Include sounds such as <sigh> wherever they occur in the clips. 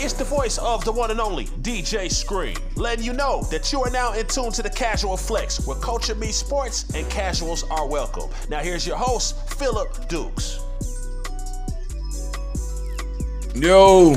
It's the voice of the one and only DJ Scream, letting you know that you are now in tune to the Casual Flex, where culture meets sports and casuals are welcome. Now, here's your host, Philip Dukes. Yo,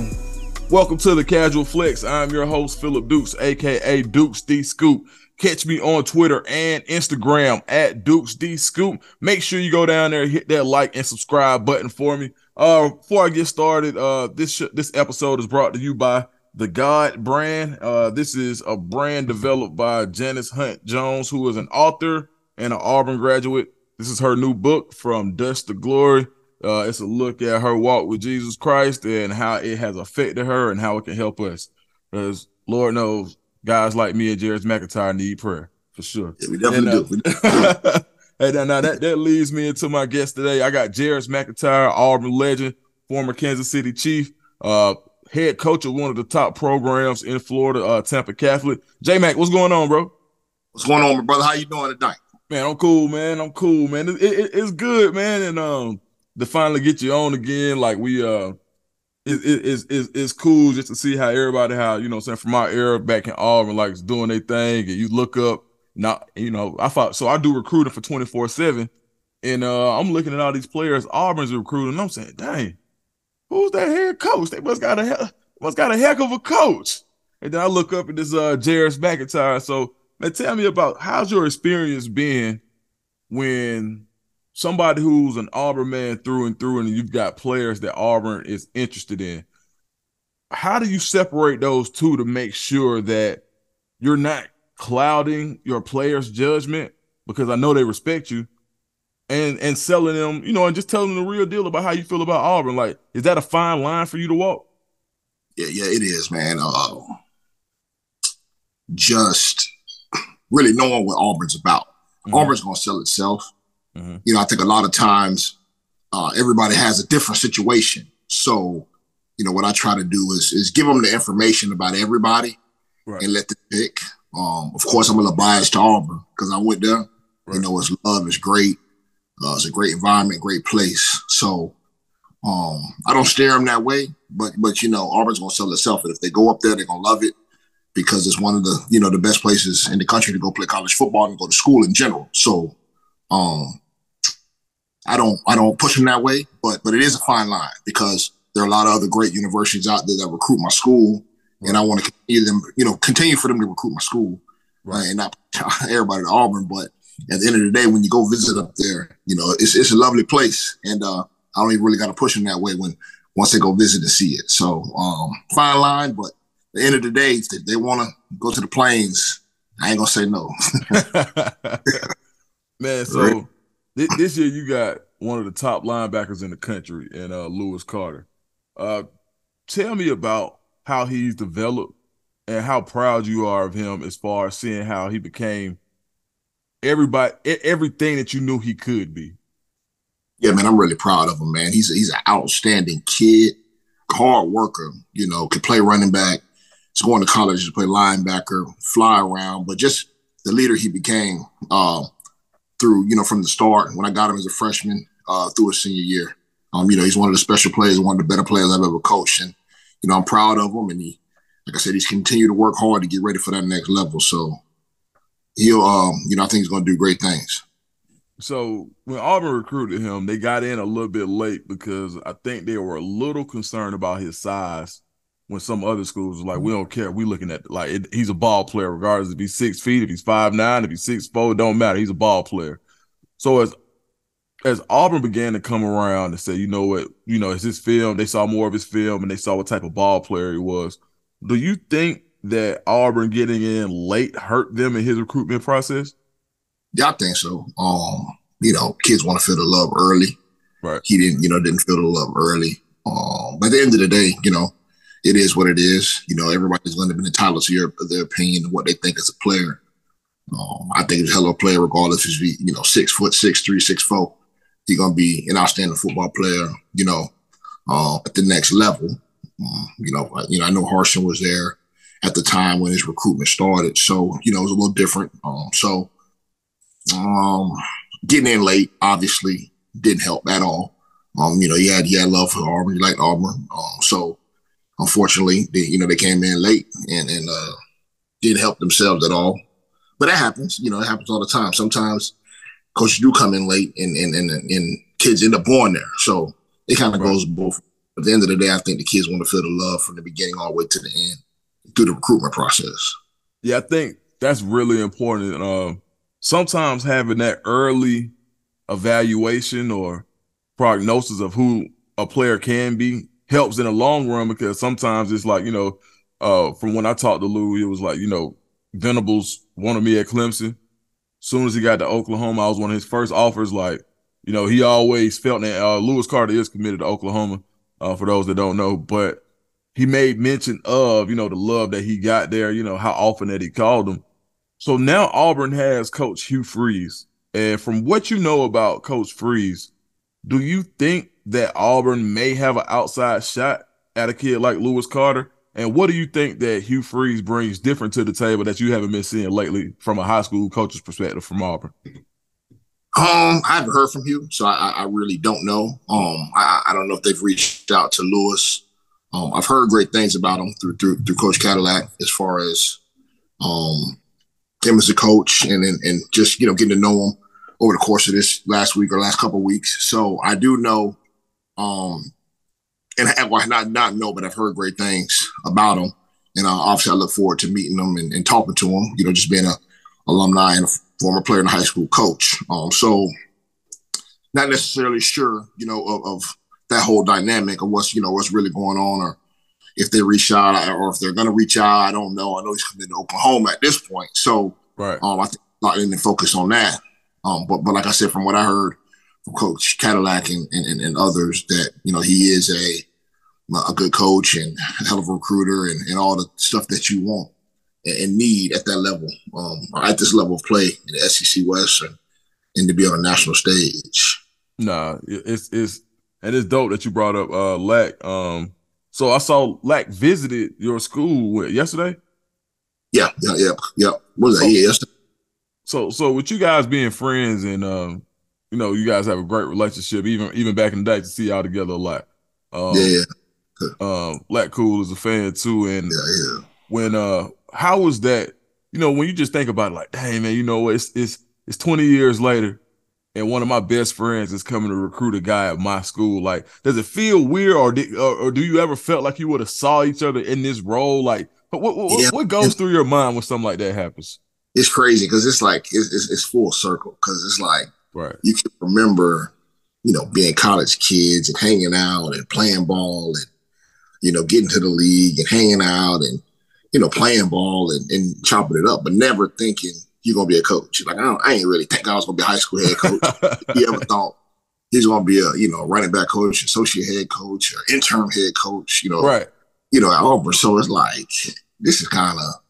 welcome to the Casual Flex. I'm your host, Philip Dukes, aka Dukes D Scoop. Catch me on Twitter and Instagram at Dukes D Scoop. Make sure you go down there, hit that like and subscribe button for me. Uh, before I get started, uh, this sh- this episode is brought to you by the God brand. Uh, this is a brand developed by Janice Hunt Jones, who is an author and an Auburn graduate. This is her new book, From Dust to Glory. Uh, it's a look at her walk with Jesus Christ and how it has affected her and how it can help us. Because Lord knows, guys like me and Jeris McIntyre need prayer for sure. Yeah, we definitely and, uh, do. <laughs> hey, now, now that, that leads me into my guest today. I got Jeris McIntyre, Auburn legend, former Kansas City Chief, uh, head coach of one of the top programs in Florida, uh, Tampa Catholic. J Mac, what's going on, bro? What's going on, my brother? How you doing tonight? Man, I'm cool, man. I'm cool, man. It, it, it's good, man. And um, to finally get you on again, like we uh it, it, it's, it's, it's cool just to see how everybody how you know saying from our era back in Auburn like is doing their thing and you look up not you know I thought so I do recruiting for 24 7 and uh I'm looking at all these players Auburn's recruiting I'm saying dang who's that head coach they must got a must got a heck of a coach and then I look up at this uh Jeris McIntyre so man tell me about how's your experience been when somebody who's an Auburn man through and through, and you've got players that Auburn is interested in. How do you separate those two to make sure that you're not clouding your players' judgment? Because I know they respect you, and and selling them, you know, and just telling them the real deal about how you feel about Auburn. Like, is that a fine line for you to walk? Yeah, yeah, it is, man. Uh, just really knowing what Auburn's about. Mm-hmm. Auburn's gonna sell itself Mm-hmm. You know, I think a lot of times uh, everybody has a different situation. So, you know, what I try to do is is give them the information about everybody right. and let them pick. Um, of course, I'm a little biased to Auburn because I went there. Right. You know, it's love, it's great. Uh, it's a great environment, great place. So um, I don't steer them that way, but but you know, Auburn's gonna sell itself. And if they go up there, they're gonna love it because it's one of the you know the best places in the country to go play college football and go to school in general. So um, I don't I don't push them that way, but but it is a fine line because there are a lot of other great universities out there that recruit my school, right. and I want to continue them, you know, continue for them to recruit my school, right? And not <laughs> everybody at Auburn, but at the end of the day, when you go visit up there, you know, it's it's a lovely place, and uh, I don't even really got to push them that way when once they go visit and see it. So um, fine line, but at the end of the day, if they want to go to the plains, I ain't gonna say no. <laughs> <laughs> Man, so. This year you got one of the top linebackers in the country in uh, Lewis Carter. Uh, tell me about how he's developed and how proud you are of him as far as seeing how he became everybody everything that you knew he could be. Yeah, man, I'm really proud of him, man. He's a, he's an outstanding kid, hard worker. You know, could play running back. He's going to college to play linebacker, fly around, but just the leader he became. Uh, through, you know, from the start when I got him as a freshman uh, through his senior year. Um, you know, he's one of the special players, one of the better players I've ever coached. And, you know, I'm proud of him. And he, like I said, he's continued to work hard to get ready for that next level. So he'll, um, you know, I think he's going to do great things. So when Auburn recruited him, they got in a little bit late because I think they were a little concerned about his size. When some other schools were like, we don't care, we looking at like it, he's a ball player, regardless if he's six feet, if he's five nine, if he's six four, don't matter. He's a ball player. So as as Auburn began to come around and say, you know what, you know, it's his film. They saw more of his film and they saw what type of ball player he was. Do you think that Auburn getting in late hurt them in his recruitment process? Yeah, I think so. Um, you know, kids want to feel the love early. Right. He didn't, you know, didn't feel the love early. Um, but at the end of the day, you know, it is what it is. You know, everybody's going to be entitled to your, their opinion and what they think as a player. Um, I think he's a hell of a player, regardless if he's you know six foot, six three, six four. He's gonna be an outstanding football player. You know, uh, at the next level. Um, you know, you know, I know Harsin was there at the time when his recruitment started, so you know it was a little different. Um, so um, getting in late obviously didn't help at all. Um, you know, he had he had love for Auburn, he liked Auburn. Um, so unfortunately, they, you know, they came in late and and uh, didn't help themselves at all. But that happens. You know, it happens all the time. Sometimes coaches do come in late, and and and, and kids end up born there. So it kind of right. goes both. At the end of the day, I think the kids want to feel the love from the beginning all the way to the end through the recruitment process. Yeah, I think that's really important. Uh, sometimes having that early evaluation or prognosis of who a player can be helps in the long run because sometimes it's like, you know, uh, from when I talked to Lou, it was like, you know, Venables wanted me at Clemson. Soon as he got to Oklahoma, I was one of his first offers. Like, you know, he always felt that uh, Lewis Carter is committed to Oklahoma. Uh, for those that don't know, but he made mention of, you know, the love that he got there, you know, how often that he called him. So now Auburn has Coach Hugh Freeze. And from what you know about Coach Freeze, do you think that Auburn may have an outside shot at a kid like Lewis Carter? And what do you think that Hugh Freeze brings different to the table that you haven't been seeing lately from a high school coach's perspective from Auburn? Um, I haven't heard from Hugh, so I, I really don't know. Um, I, I don't know if they've reached out to Lewis. Um, I've heard great things about him through through, through Coach Cadillac as far as um him as a coach and, and and just you know getting to know him over the course of this last week or last couple weeks. So I do know, um, and I, well, not not know, but I've heard great things about him, and uh, obviously I look forward to meeting him and, and, talking to him. You know, just being a alumni and a former player and a high school coach. Um, so not necessarily sure, you know, of, of that whole dynamic of what's you know what's really going on, or if they reach out or if they're going to reach out. I don't know. I know he's coming to Oklahoma at this point, so right. um, I think not in focus on that. Um, but but like I said, from what I heard Coach Cadillac and, and, and others, that you know he is a a good coach and a hell of a recruiter and, and all the stuff that you want and, need at that level, um, or at this level of play in the SEC West and, and to be on a national stage. Nah, it's it's and it's dope that you brought up uh Lack. Um, so I saw Lack visited your school yesterday. Yeah, yeah, yeah, yeah. What was that? Yeah, yesterday. So so with you guys being friends and um, you know, you guys have a great relationship, even even back in the day to see y'all together a lot. Um, yeah. Um, Lack Cool is a fan too, and yeah, yeah. when uh, how was that? You know, when you just think about it, like, dang man, you know, it's it's it's twenty years later, and one of my best friends is coming to recruit a guy at my school. Like, does it feel weird, or did, or, or do you ever felt like you would have saw each other in this role? Like, what what, yeah. what goes through your mind when something like that happens? it's crazy because it's like it's, it's, it's full circle because it's like right. you can remember, you know, being college kids and hanging out and playing ball and you know getting to the league and hanging out and you know playing ball and, and chopping it up, but never thinking you're gonna be a coach. Like I, don't, I ain't really think I was gonna be a high school head coach. you ever <laughs> thought he's gonna be a you know running back coach, associate head coach, or interim head coach? You know, right? You know, at Auburn. So it's like this is kind of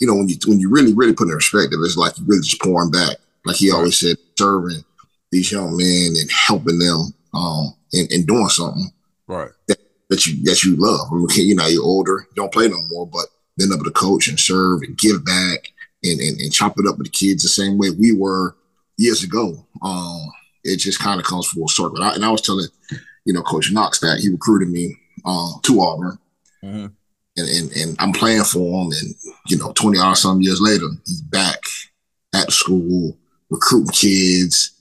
you know, when you when you really really put it in perspective, it's like you really just pouring back, like he always said, serving these young men and helping them, um, and, and doing something, right? That, that you that you love. I mean, <laughs> you know, you're older, don't play no more, but being able to coach and serve and give back and and, and chop it up with the kids the same way we were years ago. Um, it just kind of comes full circle. And I, and I was telling, you know, Coach Knox that he recruited me um, to Auburn. Mm-hmm and, and, and I'm playing for him. And, you know, 20 odd some years later, he's back at the school recruiting kids.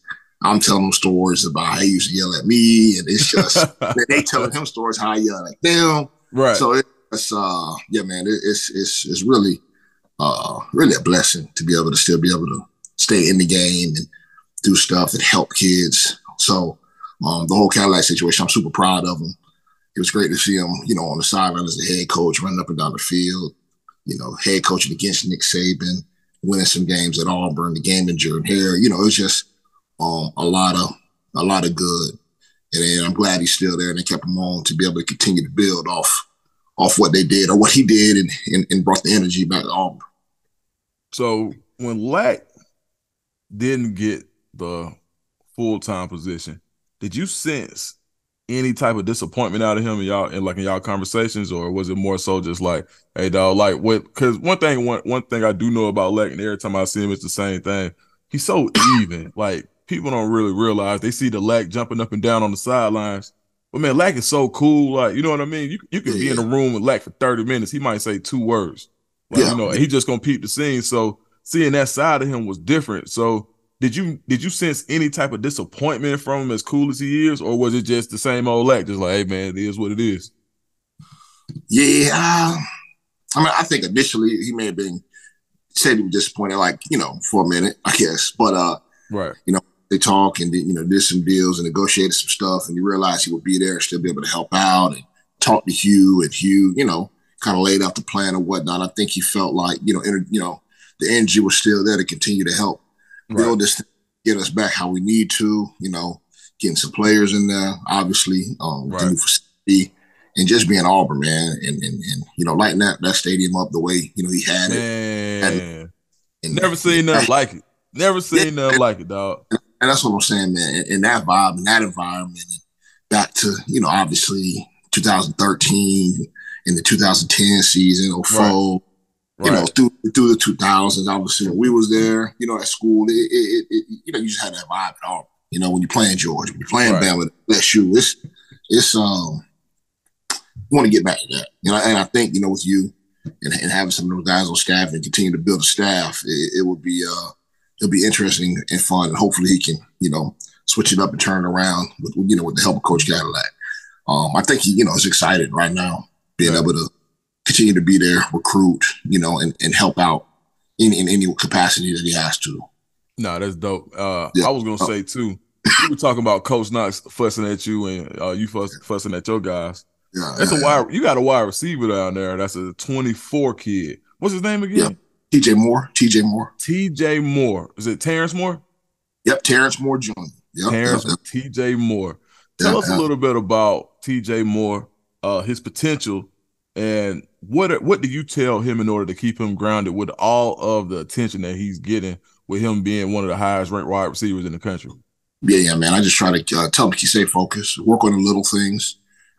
I'm telling them stories about how he used to yell at me. And it's just, <laughs> they telling him stories how I yell at them. Right. So it's, uh, yeah, man, it, it's, it's, it's really, uh, really a blessing to be able to still be able to stay in the game and do stuff and help kids. So, um, the whole Cadillac situation, I'm super proud of him it was great to see him, you know, on the sideline as the head coach, running up and down the field, you know, head coaching against Nick Saban, winning some games at Auburn, the game in Jordan Hare. You know, it was just um, a lot of a lot of good. And I'm glad he's still there and they kept him on to be able to continue to build off off what they did or what he did and, and, and brought the energy back to Auburn. So when Lack didn't get the full time position, did you sense any type of disappointment out of him in y'all in like in y'all conversations, or was it more so just like, hey dog, like what? Because one thing, one one thing I do know about Lack, and every time I see him, it's the same thing. He's so even. Like people don't really realize they see the Lack jumping up and down on the sidelines, But man, Lack is so cool. Like, you know what I mean? You you can yeah. be in a room with Lack for 30 minutes. He might say two words. Like, yeah. you know, he just gonna peep the scene. So seeing that side of him was different. So did you did you sense any type of disappointment from him as cool as he is, or was it just the same old act? Just like, hey man, it is what it is. Yeah. Uh, I mean, I think initially he may have been said he was disappointed, like, you know, for a minute, I guess. But uh right, you know, they talk and you know did some deals and negotiated some stuff, and you realize he would be there and still be able to help out and talk to Hugh and Hugh, you know, kind of laid out the plan or whatnot. I think he felt like you know, inter, you know, the energy was still there to continue to help right. build this, get us back how we need to, you know, getting some players in there, obviously, um, right. facility, and just being Auburn, man, and, and and you know, lighting that that stadium up the way you know he had it. And, and, Never seen nothing like it. Never seen yeah, nothing like it, dog. And that's what I'm saying, man. In, in that vibe, in that environment, back to you know, obviously 2013 in the 2010 season, 04, right. Right. you know, through through the 2000s. Obviously, when we was there, you know, at school, it, it, it, you know, you just had that vibe at all. You know, when you're playing Georgia, when you're playing right. Bama, bless you. It's it's um, you want to get back to that. You know, and I think you know with you and, and having some of those guys on staff and continue to build a staff, it, it would be uh it'll be interesting and fun. And hopefully he can, you know, switch it up and turn it around with, you know, with the help of Coach Cadillac. Um, I think he, you know, is excited right now, being able to continue to be there, recruit, you know, and, and help out in, in any capacity that he has to. No, nah, that's dope. Uh, yeah. I was gonna say too. You were talking about Coach Knox fussing at you and uh, you fuss, fussing at your guys. Yeah, that's yeah, a wide. You got a wide receiver down there. That's a 24 kid. What's his name again? TJ Moore. TJ Moore. TJ Moore. Is it Terrence Moore? Yep, Terrence Moore Jr. Yep, Terrence yep, yep. TJ Moore. Tell us a little bit about TJ Moore, uh, his potential, and what what do you tell him in order to keep him grounded with all of the attention that he's getting with him being one of the highest ranked wide receivers in the country? Yeah, yeah, man. I just try to uh, tell him to stay focused, work on the little things.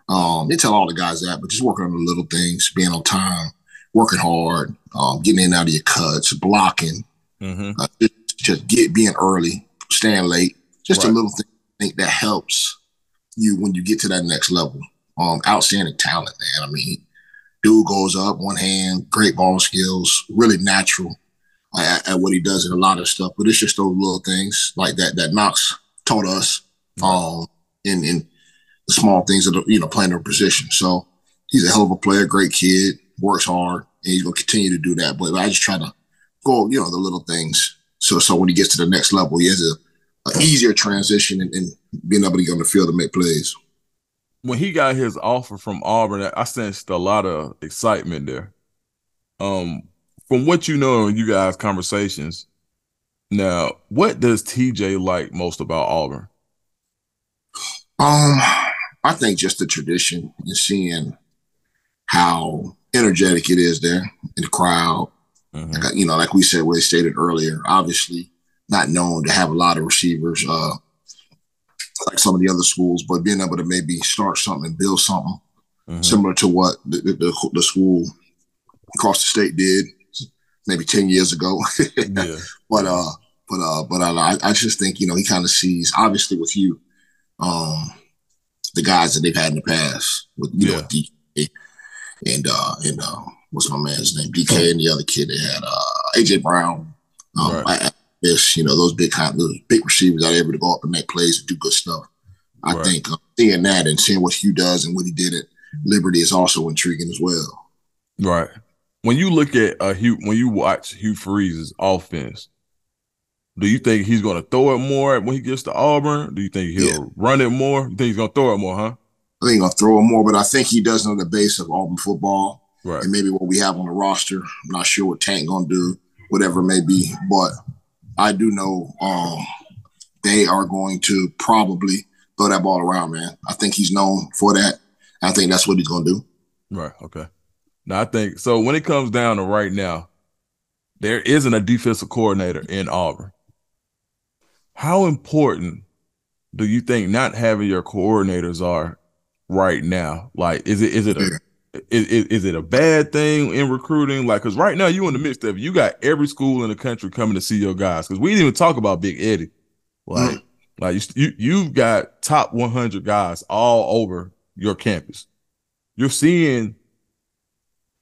Um, they tell all the guys that, but just working on the little things, being on time, working hard, um, getting in and out of your cuts, blocking, mm-hmm. uh, just, just, get being early, staying late, just right. a little thing I think that helps you when you get to that next level. Um, outstanding talent, man. I mean, dude goes up one hand, great ball skills, really natural at, at, what he does in a lot of stuff. But it's just those little things like that that Knox taught us um, in in the small things that you know playing their position. So he's a hell of a player, great kid works hard, and he's gonna continue to do that. But I just try to go, you know, the little things. So so when he gets to the next level, he has a, a easier transition and, and, being able to get on the field to make plays. When he got his offer from Auburn, I sensed a lot of excitement there. Um, from what you know in you guys' conversations, now what does TJ like most about Auburn? Um, I think just the tradition and seeing how energetic it is there in the crowd. Mm-hmm. Like, you know, like we said, we stated earlier, obviously not known to have a lot of receivers uh, like some of the other schools, but being able to maybe start something and build something mm-hmm. similar to what the, the, the, school across the state did maybe 10 years ago. <laughs> yeah. But, uh, but, uh, but I, I just think, you know, he kind of sees, obviously with you, um, the guys that they've had in the past with, you yeah. know, DK, and uh and uh what's my man's name DK and the other kid they had uh AJ Brown. Um, right. I, this you know those big kind those big receivers are able to go up and make plays and do good stuff. I right. think uh, seeing that and seeing what Hugh does and what he did at Liberty is also intriguing as well. Right. When you look at uh Hugh, when you watch Hugh Freeze's offense, do you think he's going to throw it more when he gets to Auburn? Do you think he'll yeah. run it more? You think he's going to throw it more, huh? I think he's going to throw it more, but I think he does know the base of Auburn football right. and maybe what we have on the roster. I'm not sure what Tank gonna do, whatever it may be, but I do know um, they are going to probably throw that ball around, man. I think he's known for that. I think that's what he's gonna do. Right. Okay. Now I think so. When it comes down to right now, there isn't a defensive coordinator in Auburn. How important do you think not having your coordinators are right now? Like, is it is it a is, is it a bad thing in recruiting? Like, because right now you in the midst of you got every school in the country coming to see your guys. Because we didn't even talk about Big Eddie. Like, mm. Like you, you you've got top 100 guys all over your campus. You're seeing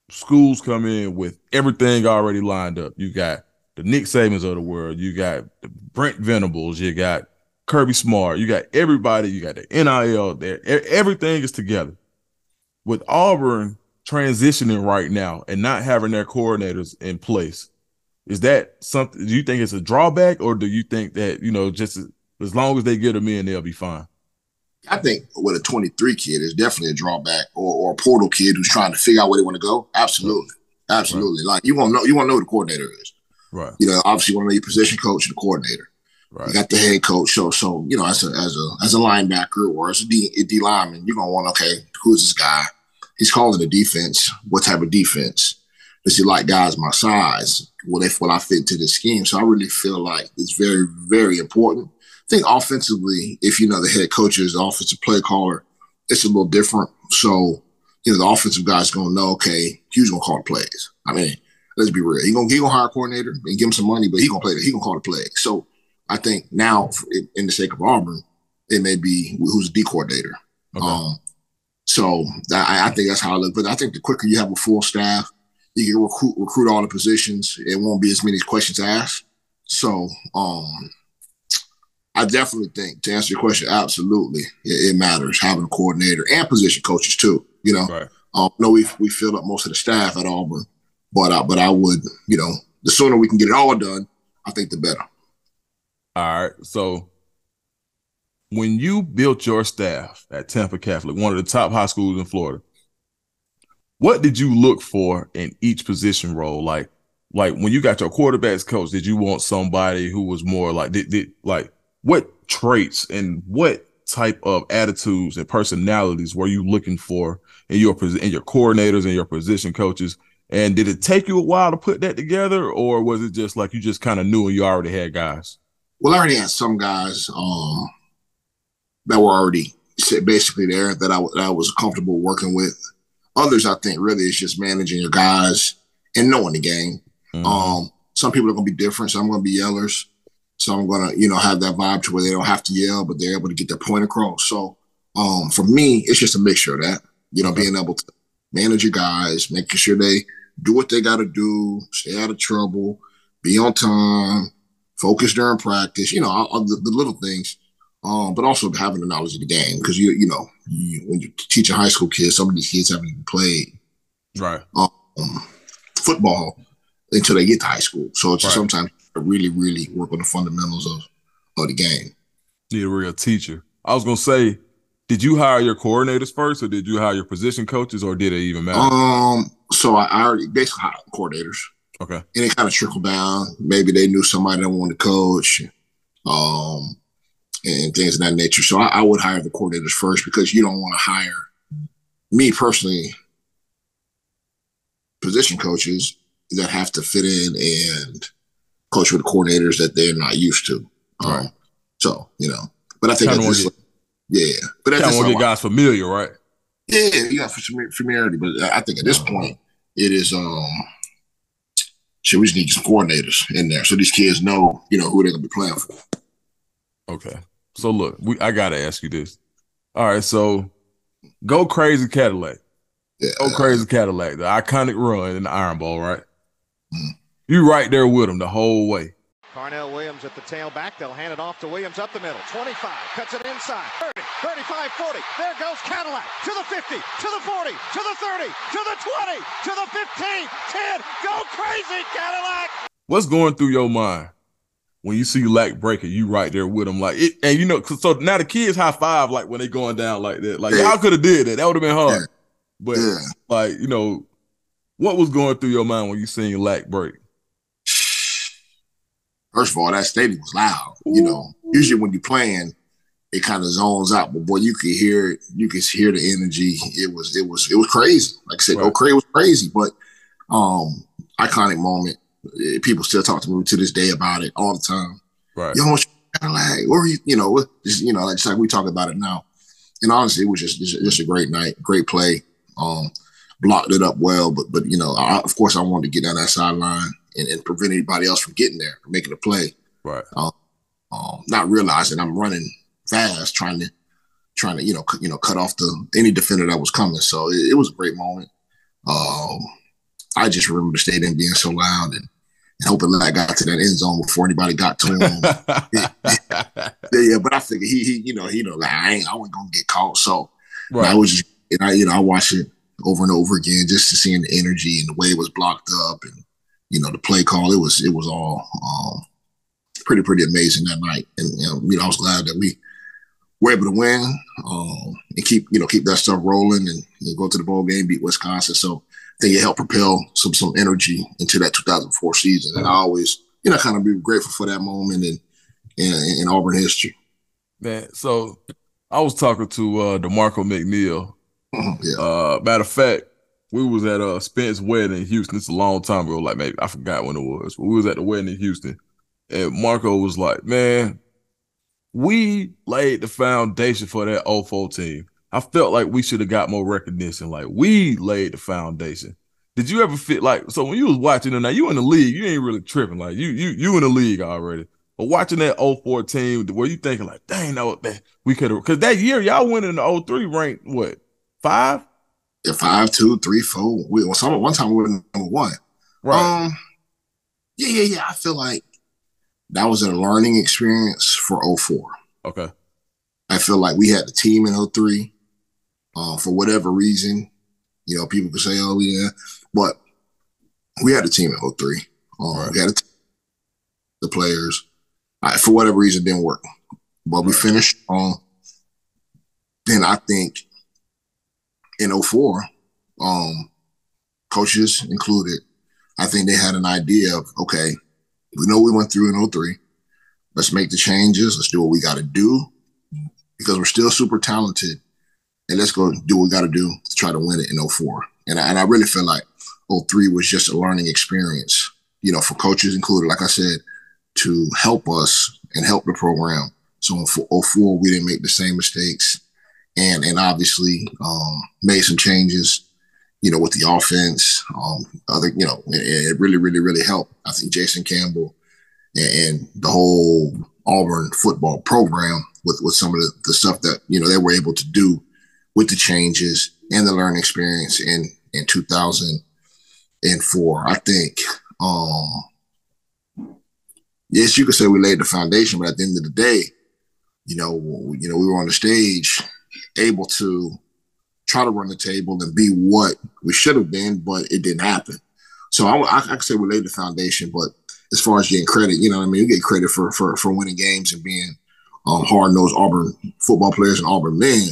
schools come in with everything already lined up. You got the Nick Sabans of the world. You got the Brent Venables. You got Kirby Smart. You got everybody. You got the NIL there. Everything is together. With Auburn transitioning right now and not having their coordinators in place, is that something? Do you think it's a drawback, or do you think that you know just as long as they get them in, they'll be fine? I think with a 23 kid, it's definitely a drawback, or, or a portal kid who's trying to figure out where they want to go. Absolutely, absolutely. Right. Like you want to know, you want to know who the coordinator is. Right. You know, obviously, you want to know your position coach and the coordinator. Right. You got the head coach. So, so you know, as a as a as a linebacker or as a D, a D lineman, you're gonna want okay, who's this guy? He's calling the defense. What type of defense? Does he like guys my size? Will they will I fit into the scheme? So I really feel like it's very very important. I think offensively, if you know the head coach is the offensive play caller, it's a little different. So you know the offensive guy's gonna know okay, he's gonna call the plays. I mean, let's be real. He gonna he gonna hire a coordinator and give him some money, but he gonna play. He gonna call the plays. So I think now, in the sake of Auburn, it may be who's the D coordinator. Okay. Um, so I, I, think that's how I look. But I think the quicker you have a full staff, you can recruit recruit all the positions. It won't be as many questions asked. So um, I definitely think to answer your question, absolutely, it, it matters having a coordinator and position coaches too. You know, right. um, no, we we filled up most of the staff at Auburn, but I, but I would, you know, the sooner we can get it all done, I think the better. All right. So when you built your staff at Tampa Catholic, one of the top high schools in Florida, what did you look for in each position role? Like, like when you got your quarterbacks coach, did you want somebody who was more like, did, did like what traits and what type of attitudes and personalities were you looking for in your in your coordinators and your position coaches? And did it take you a while to put that together, or was it just like you just kind of knew and you already had guys? well, I already had some guys um, that were already basically there that I, that I was comfortable working with. Others, I think, really is just managing your guys and knowing the game. Mm-hmm. Um, some people are going to be different. Some are going to be yellers. Some are going to, you know, have that vibe to where they don't have to yell, but they're able to get their point across. So um, for me, it's just a mixture of that. You know, being able to manage your guys, making sure they do what they got to do, stay out of trouble, be on time, focus during practice, you know, all, the, the, little things. Um, but also having the knowledge of the game because you you know you, when you teach a high school kids, some of these kids haven't even played right um, football until they get to high school. So it's right. sometimes really really work on the fundamentals of of the game. Need a real teacher. I was gonna say, did you hire your coordinators first, or did you hire your position coaches, or did it even matter? Um, so I, I already basically hired coordinators. Okay. And it kind of trickled down. Maybe they knew somebody that wanted to coach, um, and things of that nature. So I, I would hire the coordinators first because you don't want to hire me personally, position coaches that have to fit in and coach with coordinators that they're not used to. Um. So you know, but I think at this, get, yeah, but at this, want to get guys familiar, right? Yeah, you got familiarity, but I think at this point it is um so we just need some coordinators in there so these kids know, you know, who they're gonna be playing for. Okay. So look, we I gotta ask you this. All right, so go crazy Cadillac. Yeah. Go crazy Cadillac, the iconic run in the Iron Bowl, right? Mm. You right there with them the whole way. Carnell Williams at the tailback. They'll hand it off to Williams up the middle. 25, cuts it inside. 30, 35, 40. There goes Cadillac to the 50, to the 40, to the 30, to the 20, to the 15, 10. Go crazy, Cadillac! What's going through your mind when you see Lack breaking? You right there with them, like it, and you know, so now the kids high five like when they going down like that. Like y'all could have did that. That would have been hard. But yeah. like you know, what was going through your mind when you seen Lack break? First of all, that stadium was loud. You know, usually when you're playing, it kind of zones out, but boy, you could hear it. You could hear the energy. It was, it was, it was crazy. Like I said, right. O'Cray was crazy, but um, iconic moment. People still talk to me to this day about it all the time. Right. Yo, like, or you, you know, just, you know, like, just like we talk about it now. And honestly, it was just, just, a great night, great play. Um, blocked it up well, but but you know, I, of course, I wanted to get down that sideline and, and prevent anybody else from getting there, making a play. Right. Um, um, not realizing I'm running fast, trying to trying to you know you know cut off the any defender that was coming. So it, it was a great moment. Um, I just remember the stadium being so loud and, and hoping that I got to that end zone before anybody got to him. <laughs> yeah, yeah, but I figured he, he you know, he know like I ain't, I wasn't gonna get caught. So right. I was just, and I, you know, I watched it over and over again just to seeing the energy and the way it was blocked up and you know the play call. It was, it was all um, pretty, pretty amazing that night. And you know, you know, I was glad that we were able to win um, and keep, you know, keep that stuff rolling and, and go to the bowl game, beat Wisconsin. So I think it helped propel some some energy into that 2004 season. And I always, you know, kind of be grateful for that moment in in, in Auburn history. Man, so I was talking to uh DeMarco McNeil. yeah. Uh matter of fact, we was at uh Spence wedding in Houston. It's a long time ago, like maybe I forgot when it was, but we was at the wedding in Houston. And Marco was like, Man, we laid the foundation for that 04 team. I felt like we should have got more recognition. Like we laid the foundation. Did you ever feel like so when you was watching it now you in the league, you ain't really tripping. Like you you you in the league already. But watching that 04 team, were you thinking like, dang, no, man, we could have because that year y'all went in the 03 ranked what five? Yeah, five, two, three, four. We well, some one time we were number one. Right. Um, yeah, yeah, yeah. I feel like that was a learning experience for 04. okay. I feel like we had the team in 03. Uh, for whatever reason, you know, people could say, oh, yeah, but we had a team in 03. Um, Right. We had a t- the players. I, for whatever reason, didn't work. But we finished on. then I think in 04, um, coaches included, I think they had an idea of, okay, we know we went through in 03. Let's make the changes. Let's do what we got to do because we're still super talented. And let's go do what we got to do to try to win it in 04. And I, and I really feel like 03 was just a learning experience, you know, for coaches included, like I said, to help us and help the program. So in 04, we didn't make the same mistakes and and obviously um, made some changes, you know, with the offense. Um, other, you know, and it really, really, really helped. I think Jason Campbell and, and the whole Auburn football program with with some of the, the stuff that you know they were able to do with the changes and the learning experience in in 2004. I think, um, yes, you could say we laid the foundation, but at the end of the day, you know, you know, we were on the stage able to try to run the table and be what we should have been, but it didn't happen. So I, I, I could say we laid the foundation, but as far as getting credit, you know, I mean, you get credit for for for winning games and being um, hard nosed Auburn football players and Auburn men,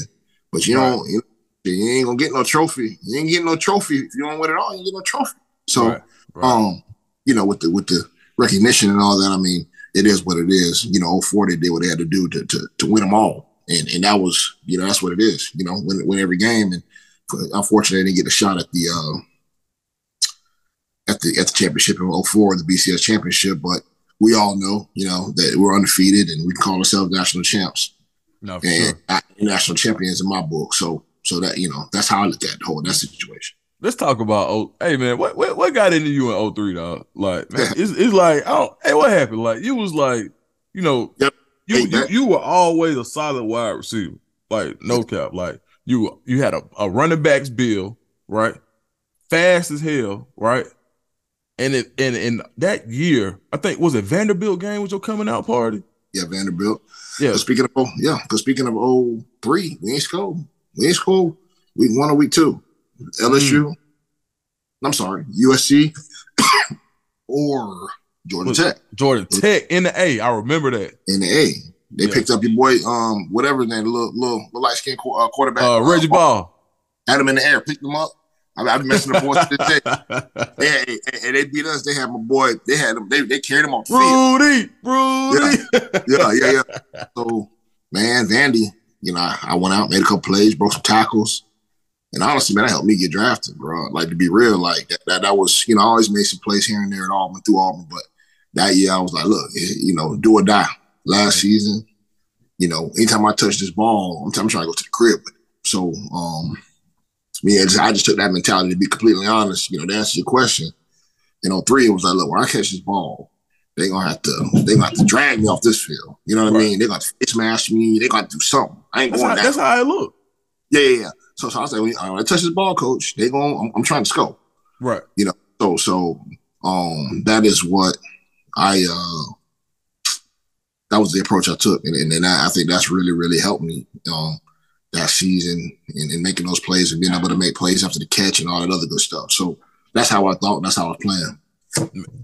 but you know, you, you ain't gonna get no trophy. You ain't getting no trophy if you don't win it all. You ain't get no trophy. So, Right, right. um, you know, with the with the recognition and all that, I mean, it is what it is. You know, 04 they did what they had to do to to to win them all and and that was you know that's what it is. You know, win win every game, and unfortunately, they didn't get a shot at the uh, at the at the championship in 04, the BCS championship. But we all know, you know, that we're undefeated and we call ourselves national champs No, sure. national champions in my book. So so that you know that's how I look at the whole that situation. Let's talk about oh hey man, what what, what got into you in 03, dog? Like man, <laughs> it's it's like oh hey, what happened? Like you was like, you know, Yep. you, Hey, you you were always a solid wide receiver. Like no cap. Like you you had a, a running back's bill, right? Fast as hell, right? And it and in that year, I think was it Vanderbilt game was your coming out party? Yeah, Vanderbilt. Yeah. But speaking of yeah, because speaking of oh three, we ain't scored. We ain't scored week one or week two. LSU. Mm. I'm sorry, USC <coughs> or Georgia Tech Georgia Tech in the A. I remember that. in the A. They Yeah. picked up your boy, um, whatever his name, little little, little light skinned uh, quarterback. Uh Reggie Ball. had him in the air, picked him up. I, I've been messing the boys to this day. <laughs> Yeah, and, they beat us. They had my boy. They had them. They, they carried him off the field. Rudy, Rudy. yeah, yeah, yeah. So, man, Vandy, you know, I, I went out, made a couple plays, broke some tackles, and honestly, man, that helped me get drafted, bro. Like to be real, like that, that, that was, you know, I always made some plays here and there at Auburn through Auburn, but that year I was like, look, you know, do or die. Last season, you know, anytime I touch this ball, I'm, I'm trying to go to the crib. So, um, me, I just, I just took that mentality to be completely honest. You know, to answer your question, in 03, it was like, look, when I catch this ball, they gonna have to they gonna have to drag me off this field. You know what right. I mean? They got to smash me. They got to do something. I ain't that's going how. That's how I look. Yeah, yeah, yeah. So, so I was like, when I touch this ball, coach, they going. I'm, I'm trying to score. Right. You know. So so um that is what I uh that was the approach I took, and and, and I, I think that's really really helped me um that season and, in making those plays and being able to make plays after the catch and all that other good stuff. So that's how I thought. That's how I was playing.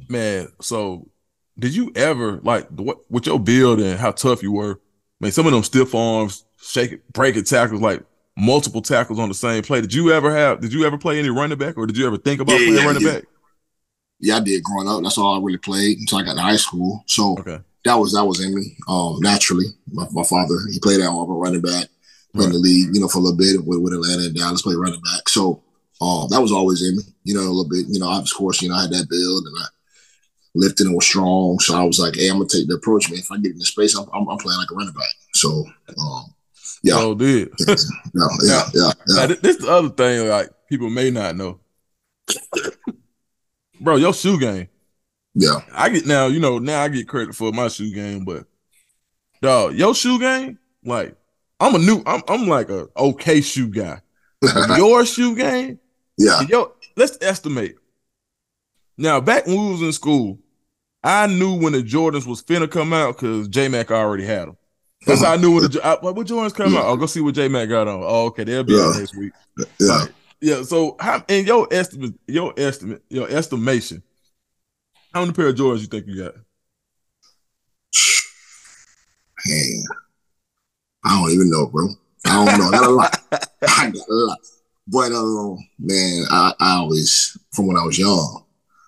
Man, so did you ever like what with your build and how tough you were? Man, some of them stiff arms, shaking, breaking tackles, like multiple tackles on the same play. Did you ever have? Did you ever play any running back, or did you ever think about yeah, playing yeah, running yeah. back? Yeah, I did growing up. That's all I really played until I got to high school. So okay. that was that was in me um, naturally. My, my father he played out of a running back right. in the league, you know, for a little bit with, with Atlanta and Dallas, play running back. So um, that was always in me, you know, a little bit. You know, of course, you know, I had that build and I lifted and was strong. So I was like, hey, I'm gonna take the approach, man. If I get in the space, I'm, I'm, I'm playing like a running back. So um, yeah. Oh, did. yeah, yeah, yeah, yeah, yeah. Now, this the other thing, like people may not know. Bro, your shoe game. Yeah. I get now, you know, now I get credit for my shoe game, but dog, your shoe game, like I'm a new, I'm I'm like a okay shoe guy. <laughs> your shoe game, yeah. Yo, let's estimate. Now, back when we was in school, I knew when the Jordans was finna come out because J Mac already had them. Because I knew when the I, what Jordans come yeah. out. I'll go see what J Mac got on. Oh, okay, they'll be yeah. out next week. Yeah. Yeah. So, how, in your estimate, your estimate, your estimation, how many pair of Jordans you think you got? <sighs> Man, I don't even know, bro. I don't know. I got a lot. <laughs> I got a lot. But um, man, I, I always, from when I was young,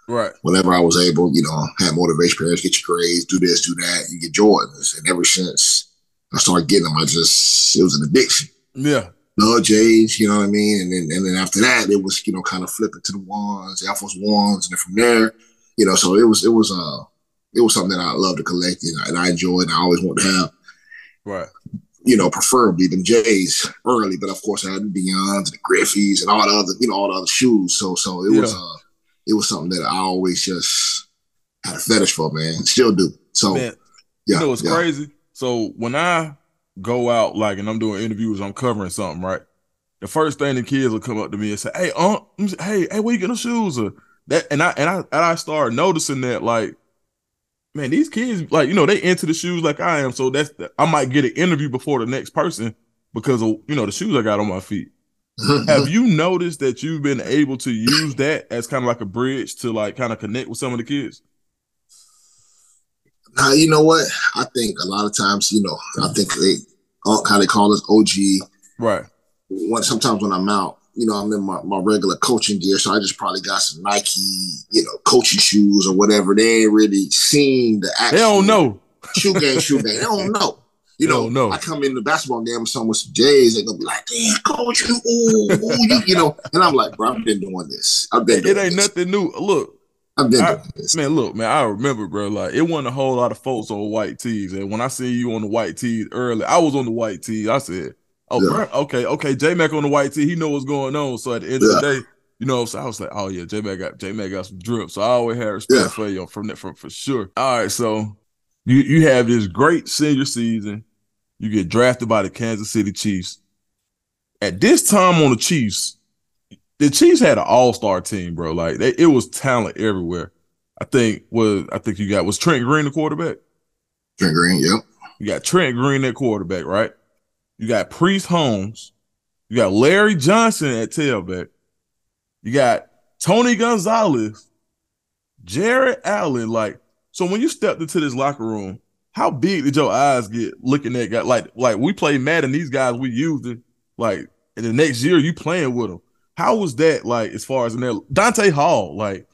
right? Whenever I was able, you know, had motivation. Parents get your grades, do this, do that. You get Jordans, and ever since I started getting them, I just it was an addiction. Yeah. Love J's, you know what I mean? And then and then after that, it was, you know, kind of flipping to the ones, the Air Force Ones, and then from there, you know, so it was it was uh it was something that I love to collect and I, and I enjoyed and I always want to have. Right. You know, preferably them J's early, but of course I had the Deion's, the Griffeys, and all the other, you know, all the other shoes. So so it yeah. was uh it was something that I always just had a fetish for, man. Still do. So man, yeah, you know it's yeah. crazy. So when I go out like and I'm doing interviews, I'm covering something, right? The first thing the kids will come up to me and say, "Hey, um, hey, hey, where you getting the shoes?" Or that, and I and I and I started noticing that like, man, these kids like you know they into the shoes like I am, so that's the, I might get an interview before the next person because of you know the shoes I got on my feet. Have <laughs> you noticed that you've been able to use that as kind of like a bridge to like kind of connect with some of the kids? Now you know what I think. A lot of times, you know, I think they how they call us OG. Right. When sometimes when I'm out, you know, I'm in my, my regular coaching gear, so I just probably got some Nike, you know, coaching shoes or whatever. They ain't really seen the actual. They don't know shoe game, shoe <laughs> game. They don't know. You know, no. I come in the basketball game with someone with some J's, they're gonna be like, damn, coach, you, ooh, ooh, you, you know. And I'm like, bro, I've been doing this. I've been It ain't this. nothing new. Look, I've been I, doing this. Man, look, man, I remember, bro. Like it wasn't a whole lot of folks on white tees. And when I see you on the white tees early, I was on the white tee. I said, Oh, yeah. bro, okay, okay, J Mac on the white tee, he know what's going on. So at the end yeah. of the day, you know, so I was like, oh yeah, J Mac got J Mac got some drip. So I always had respect yeah. for you from that for, for sure. All right, so you you have this great senior season. You get drafted by the Kansas City Chiefs. At this time on the Chiefs, the Chiefs had an all-star team, bro. Like they, it was talent everywhere. I think was I think you got was Trent Green the quarterback. Trent Green, yep. You got Trent Green at quarterback, right? You got Priest Holmes. You got Larry Johnson at tailback. You got Tony Gonzalez, Jared Allen. Like, so when you stepped into this locker room, how big did your eyes get looking at guys? Like, like we play Madden, these guys we used it. Like, in the next year, you playing with them. How was that like as far as in there? Dante Hall, like,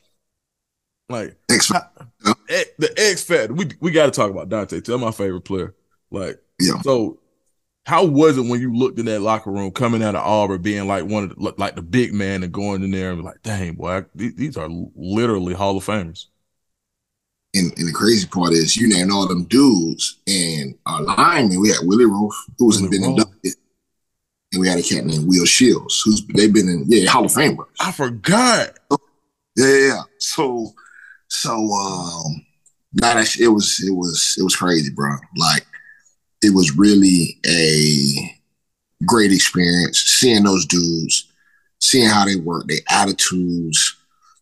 like X how, the X Factor. We we got to talk about Dante. Tell my favorite player. Like, yeah. So, how was it when you looked in that locker room, coming out of Auburn, being like one of the, like the big man, and going in there and like, dang, boy, these, these are literally Hall of Famers. And, and, the crazy part is, you named all them dudes, and our lineman, we had Willie Roaf, who was been inducted, and we had a cat named Will Shields, who's they've been in yeah Hall of Famers. I forgot. Yeah, yeah. So, so um, That it was it was it was crazy, bro. Like it was really a great experience seeing those dudes, seeing how they work, their attitudes,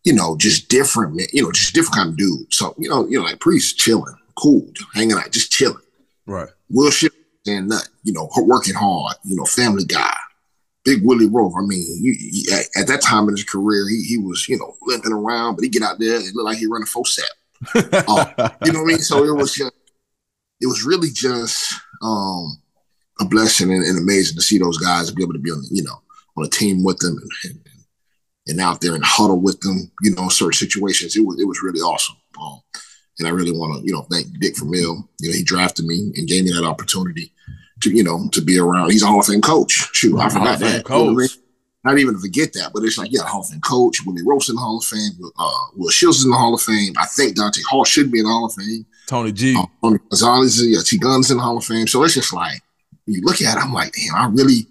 you know, just different, you know, just different kind of dudes. So, you know, you know, like Priest chilling, cool, hanging out, just chilling. Right. Will Shipp and nut, you know, working hard, you know, family guy. Big Willie Roaf. I mean, at that time in his career, he, he was, you know, limping around, but he get out there, it looked like he run a full <laughs> set. uh, you know what I mean? So it was just, it was really just um, a blessing and, and, amazing to see those guys be able to be on, you know, on a team with them and, and, and out there and huddle with them, you know, in certain situations. It was it was really awesome. Um, and I really want to, you know, thank Dick Vermeil. You know, he drafted me and gave me that opportunity to, you know, to be around. He's a Hall of Fame coach. Shoot, I forgot that. Coach. Not even forget that, but it's like, yeah, Hall of Fame coach. Willie Roaf in the Hall of Fame. Uh, Will Shields in the Hall of Fame. I think Dante Hall should be in the Hall of Fame. Tony G. Um, Tony Gonzalez, yeah, T Guns in the Hall of Fame. So it's just like, you look at it, I'm like, damn, I really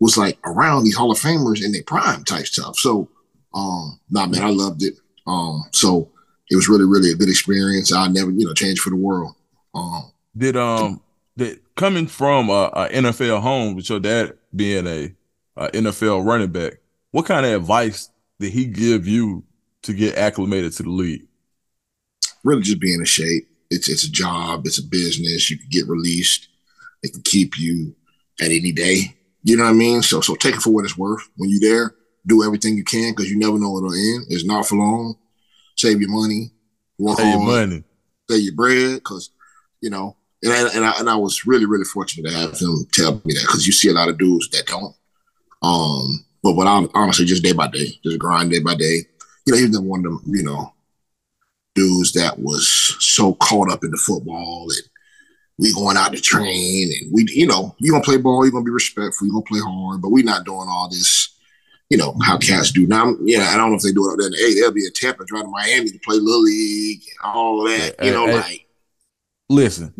was like around these Hall of Famers in their prime type stuff. So, um, nah, man, I loved it. Um, so it was really, really a good experience. I never, you know, change for the world. Um, did um, did coming from a, a NFL home with your dad being a, a NFL running back, what kind of advice did he give you to get acclimated to the league? Really, just being in shape. It's it's a job. It's a business. You can get released. They can keep you at any day. You know what I mean? So so take it for what it's worth. When you're there, do everything you can because you never know what'll end. It's not for long. Save your money. Work save your money. Save your bread because you know. And I, and I and I was really really fortunate to have him tell me that because you see a lot of dudes that don't. Um, but but honestly, just day by day, just grind day by day. You know, he's the one of them. You know, dudes that was so caught up in the football and we going out to train and we, you know, you gonna play ball, you're gonna be respectful, you're gonna play hard, but we not doing all this, you know, how cats do. Now, yeah, I don't know if they do it up there in the A. They'll be in Tampa, driving to Miami to play Little League and all that, you know, hey, like. Listen,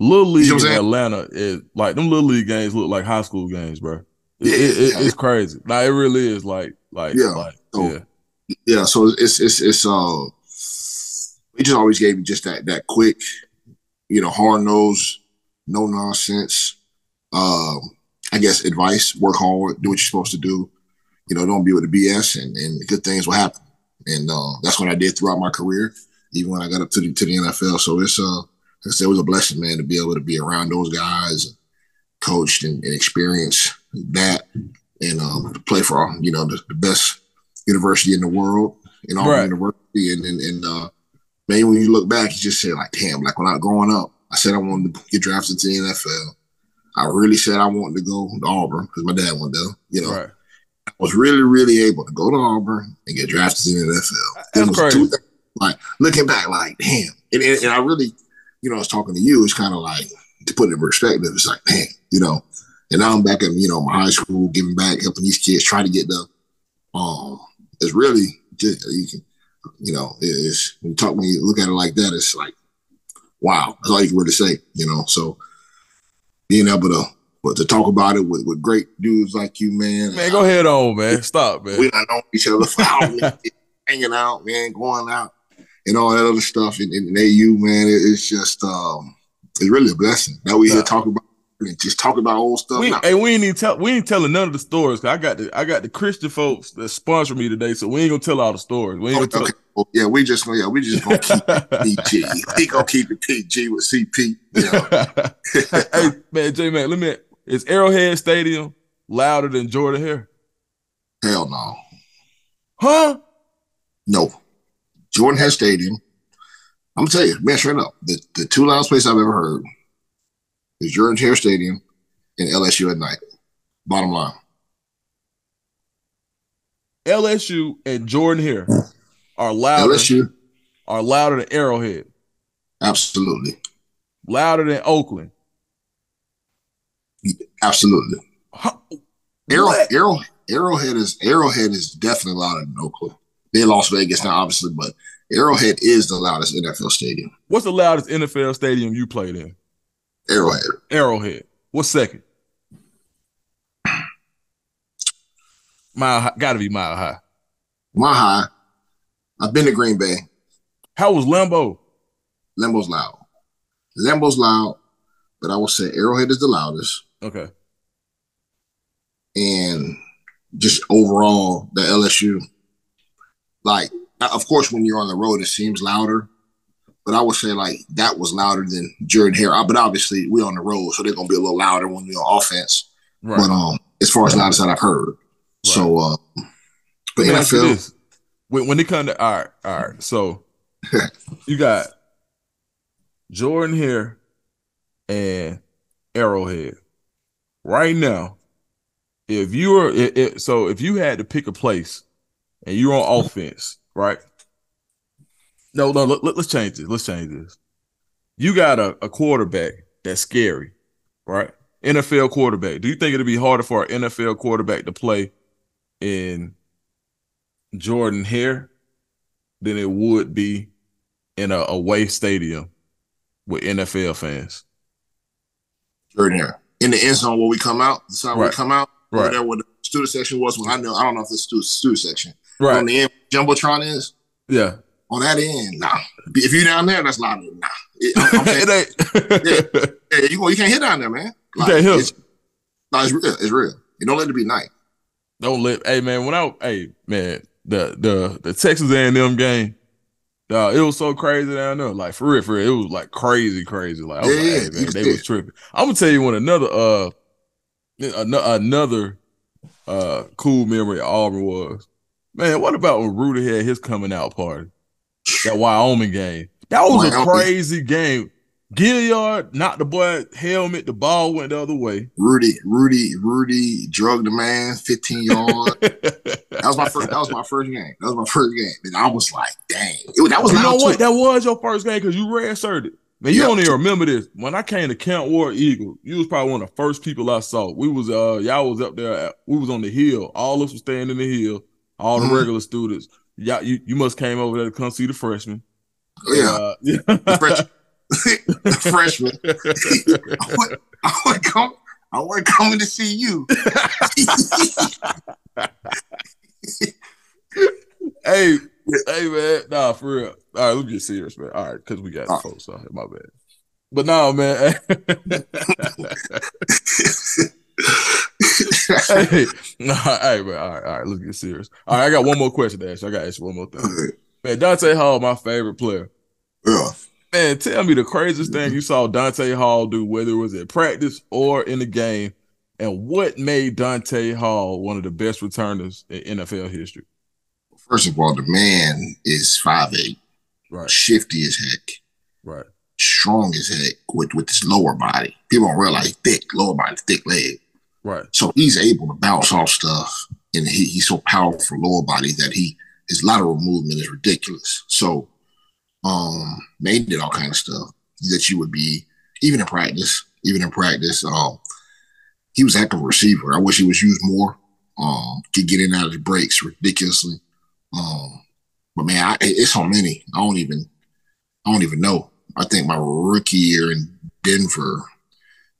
Little League you know in Atlanta is like them Little League games look like high school games, bro. It, yeah, it, it, it's crazy. Like it really is. Like, like, yeah, like, so, yeah, yeah. So it's it's it's uh, he just always gave me just that that quick you know, hard nosed, no nonsense. Um, I guess advice: work hard, do what you're supposed to do. You know, don't be with the BS, and, and good things will happen. And uh, that's what I did throughout my career, even when I got up to the to the NFL. So it's uh, like I said, it was a blessing, man, to be able to be around those guys, coached and, and experience that, and um, to play for you know the, the, best university in the world, in all right. University, and and, and uh, man, when you look back, you just said like, damn, like when I growing up, I said I wanted to get drafted to the NFL. I really said I wanted to go to Auburn because my dad went there. You know, right. I was really, really able to go to Auburn and get drafted to the NFL. That's crazy. like looking back, like damn, and, and, and I really, you know, I was talking to you. It's kind of like to put it in perspective. It's like, man, you know, and now I'm back in you know my high school, giving back, helping these kids, trying to get the. Um, it's really just you can you know, it's when you talk when you look at it like that, it's like, wow, that's all you can really say, you know. So being able to but to talk about it with, with great dudes like you, man. Man, go ahead on, man. Stop, man. We not know each other for <laughs> hanging out, man, going out and all that other stuff. And, and AU, man, it, it's just um it's really a blessing that we here talking about just talking about old stuff. We, and we ain't even tell we ain't telling none of the stories. I got the I got the Christian folks that sponsor me today, so we ain't gonna tell all the stories. We ain't oh, okay, gonna tell. Well, yeah, we just gonna yeah we just gonna keep it <laughs> PG. We gonna keep it PG with CP. Yeah. <laughs> hey man, J man, let me. Is Arrowhead Stadium louder than Jordan Hare? Hell no. Huh? No. Jordan Hare Stadium. I'm gonna tell you, man, straight up, the, the two loudest places I've ever heard is Jordan Hare Stadium and LSU at night. Bottom line. LSU and Jordan Hare are louder. LSU are louder than Arrowhead. Absolutely. Louder than Oakland. Absolutely. Arrow, Arrow, Arrowhead is Arrowhead is definitely louder than Oakland. They're Las Vegas now, obviously, but Arrowhead is the loudest NFL stadium. What's the loudest NFL stadium you played in? Arrowhead. Arrowhead. What's second? Mile high. Got to be mile high. Mile high. I've been to Green Bay. How was Lambeau? Lambeau's loud. Lambeau's loud, but I will say Arrowhead is the loudest. Okay. And just overall, the LSU, like, of course, when you're on the road, it seems louder. But I would say like that was louder than Jordan Hare. But obviously, we're on the road, so they're gonna be a little louder when we're on offense. Right. But um, as far as loudest that I've heard, right. so uh, but NFL when when it comes to all right, all right. So <laughs> you got Jordan Hare and Arrowhead. Right now, if you were it, it, so if you had to pick a place and you're on offense, right? No, no, let, us change this. Let's change this. You got a, a quarterback that's scary, right? NFL quarterback. Do you think it'd be harder for an NFL quarterback to play in Jordan Hare than it would be in a away stadium with NFL fans? Jordan Hare. In the end zone where we come out, the side right. we come out, right there where the student section was. When I know, I don't know if it's student student section. Right on the end, jumbotron is. Yeah. On that end, nah. If you down there, that's not Nah. It, <laughs> it ain't. <laughs> yeah, yeah, you, you can't hit down there, man. Like, you can't hit. It's, no, it's real. It's real. You don't let it be night. Don't let. Hey man, when I hey man, the the the Texas A&M game, uh, it was so crazy down there. Like for real, for real, it was like crazy, crazy. Like, yeah, like, hey, man, they was tripping. I'm gonna tell you when another uh another uh cool memory of Auburn was. Man, what about when Rudy had his coming out party? That Wyoming game. That was a crazy game. Gilliard knocked the boy helmet. The ball went the other way. Rudy, Rudy, Rudy drugged the man 15 yards. <laughs> that was my first. That was my first game. That was my first game, and I was like, "Dang!" It, that was. You know what? Too. That was your first game because you redshirted. Man, you yep. don't even remember this. When I came to Camp War Eagle, you was probably one of the first people I saw. We was uh y'all was up there. We was on the hill. All of us were staying in the hill. All the mm-hmm. regular students. Yeah, you, you must came over there to come see the freshmen. Oh, yeah. Uh, <laughs> yeah. Fresh, freshman. <laughs> <laughs> I would, I would come. I would coming to see you. hey, hey, man. Nah, for real. All right, let's get serious, man. All right, because we got folks out here. My bad. But no, man. <laughs> hey, no, hey, man. All right, all right. Let's get serious. All right, I got one more question to ask. You. I got to ask you one more thing. Man, Dante Hall, my favorite player. Yeah. Man, tell me the craziest thing you saw Dante Hall do, whether it was at practice or in the game, and what made Dante Hall one of the best returners in NFL history. First of all, the man is five eight, right? Shifty as heck, right? Strong as heck with with his lower body. People don't realize thick lower body, thick leg, right? So he's able to bounce off stuff, and he, he's so powerful lower body that he his lateral movement is ridiculous. So um, May did all kind of stuff that you would be even in practice, even in practice. Um, he was a heck of a receiver. I wish he was used more. Um, could get in out of the breaks ridiculously. Um, but man, I, it's so many. I don't even, I don't even know. I think my rookie year in Denver,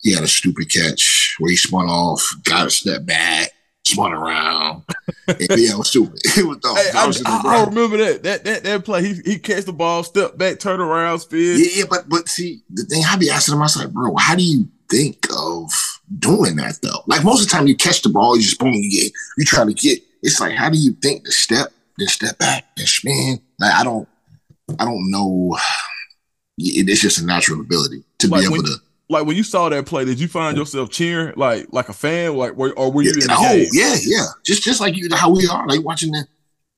he had a stupid catch where he spun off, got a step back, spun around. yeah, it was stupid. <laughs> It was dumb. Hey, I, was I, I, remember that. That that that play. He he catch the ball, step back, turn around, spin. Yeah, yeah, but but see, the thing I be asking myself, bro, how do you think of doing that though? Like most of the time, you catch the ball, you just boom, you get you try to get. It's like, how do you think the step, then step back, then spin? Like I don't, I don't know. <sighs> It's just a natural ability to like be able to like when you saw that play, did you find yourself cheering like like a fan, like or were you yeah, oh, game? yeah, yeah, just just like you how we are, like watching the,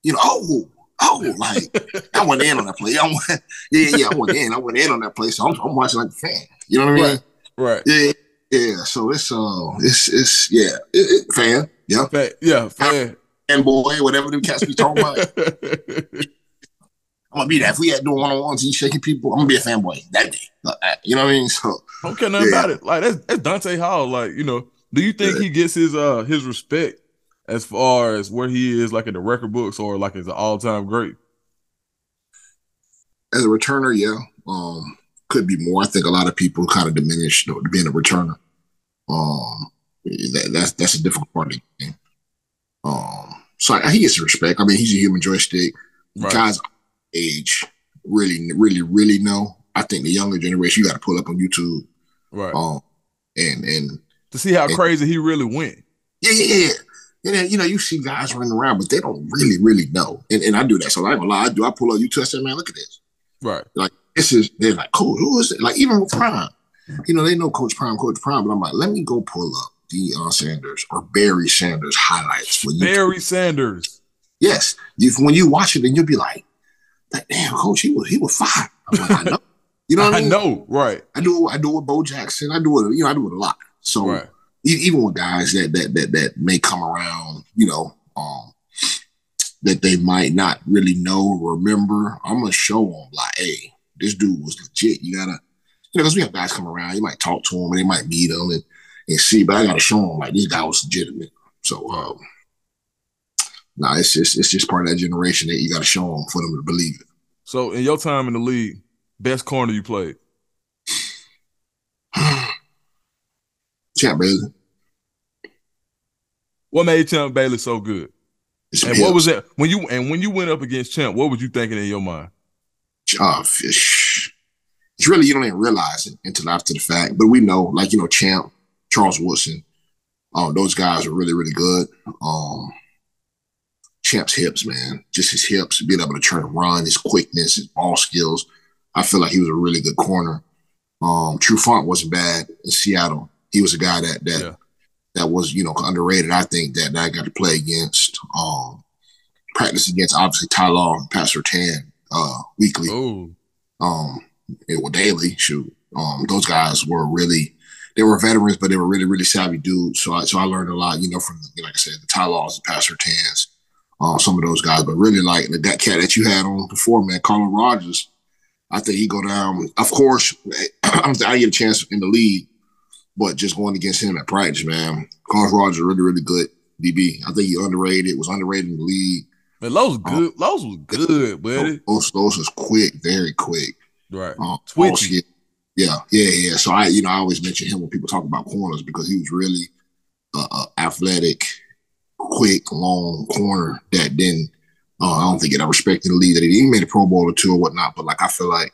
you know, oh, oh, like <laughs> I went in on that play. I went, <laughs> yeah, yeah, I went in, I went in on that play, so I'm, I'm watching like a fan. You know what I mean? Right. Right. Yeah. Yeah. So it's uh, it's it's yeah, it, it, fan. Yeah. Fan, yeah. Fan. And boy, whatever the cats be talking about. <laughs> I'm gonna be that. If we had doing one on ones, he's shaking people. I'm gonna be a fanboy that day. You know what I mean? So I don't care nothing yeah. about it. Like that's, that's Dante Hall. Like you know, do you think yeah. he gets his uh his respect as far as where he is, like in the record books, or like as an all time great? As a returner, yeah, um, could be more. I think a lot of people kind of diminish you know, being a returner. Um, that, that's that's a difficult part of the game. Um, so I, he gets respect. I mean, he's a human joystick. Right. Guys age really, really, really know I think the younger generation, you got to pull up on YouTube, right? Um, and and to see how and, crazy he really went. Yeah, yeah, yeah. And then, you know, you see guys running around, but they don't really, really know. And, and I do that. So I ain't gonna lie, I do. I pull up YouTube, I say, man, look at this. Right. Like this is they're like, cool, who is it? Like even with Prime, you know, they know Coach Prime, Coach Prime, but I'm like, let me go pull up Deion Sanders or Barry Sanders highlights for you. Barry Sanders. Yes. If, when you watch it, then you'll be like, like, damn, coach, he was he was fine. Like, I <laughs> know. You know what I, mean? know, right. I do I do with Bo Jackson. I do it, you know, I do it a lot. So right. even with guys that that that that may come around, you know, um, that they might not really know or remember, I'm gonna show them like, hey, this dude was legit. You gotta, you know, because we have guys come around, you might talk to them and they might meet them and, and see, but I gotta show them like this guy was legitimate. So um, nah, it's just it's just part of that generation that you gotta show them for them to believe it. So in your time in the league, best corner you played? <sighs> Champ Bailey. What made Champ Bailey so good? It's and what was it when you and when you went up against Champ? What was you thinking in your mind? Oh, fish. It's really you don't even realize it until after the fact. But we know, like you know, Champ, Charles Woodson, um, those guys are really really good. Um, Champ's hips, man, just his hips, being able to turn and run, his quickness, his ball skills. I feel like he was a really good corner. Um, Font wasn't bad in Seattle. He was a guy that that yeah. that was you know underrated. I think that, that I got to play against. Um, practice against obviously Ty Law and Pat Surtain uh, weekly. Oh. Um, it was daily. Shoot, um, those guys were really they were veterans, but they were really really savvy dudes. So I so I learned a lot, you know, from like I said, the Ty Laws, the Pat Surtains, uh, some of those guys. But really, like that cat that you had on before, man, Carlos Rogers. I think he go down. Of course, <clears throat> I get a chance in the league but just going against him at practice, man, Carlos Rogers really, really good DB. I think he underrated, was underrated in the league. Man, Los um, good. Um, Los was good, buddy. Los, Los was quick, very quick. Right. Um, Twitchy. Yeah, yeah, yeah. So I, you know, I always mention him when people talk about corners because he was really uh, uh, athletic, quick, long corner that didn't. Uh, I don't think it I respected the lead that he, made a Pro Bowl or two or whatnot. But like I feel like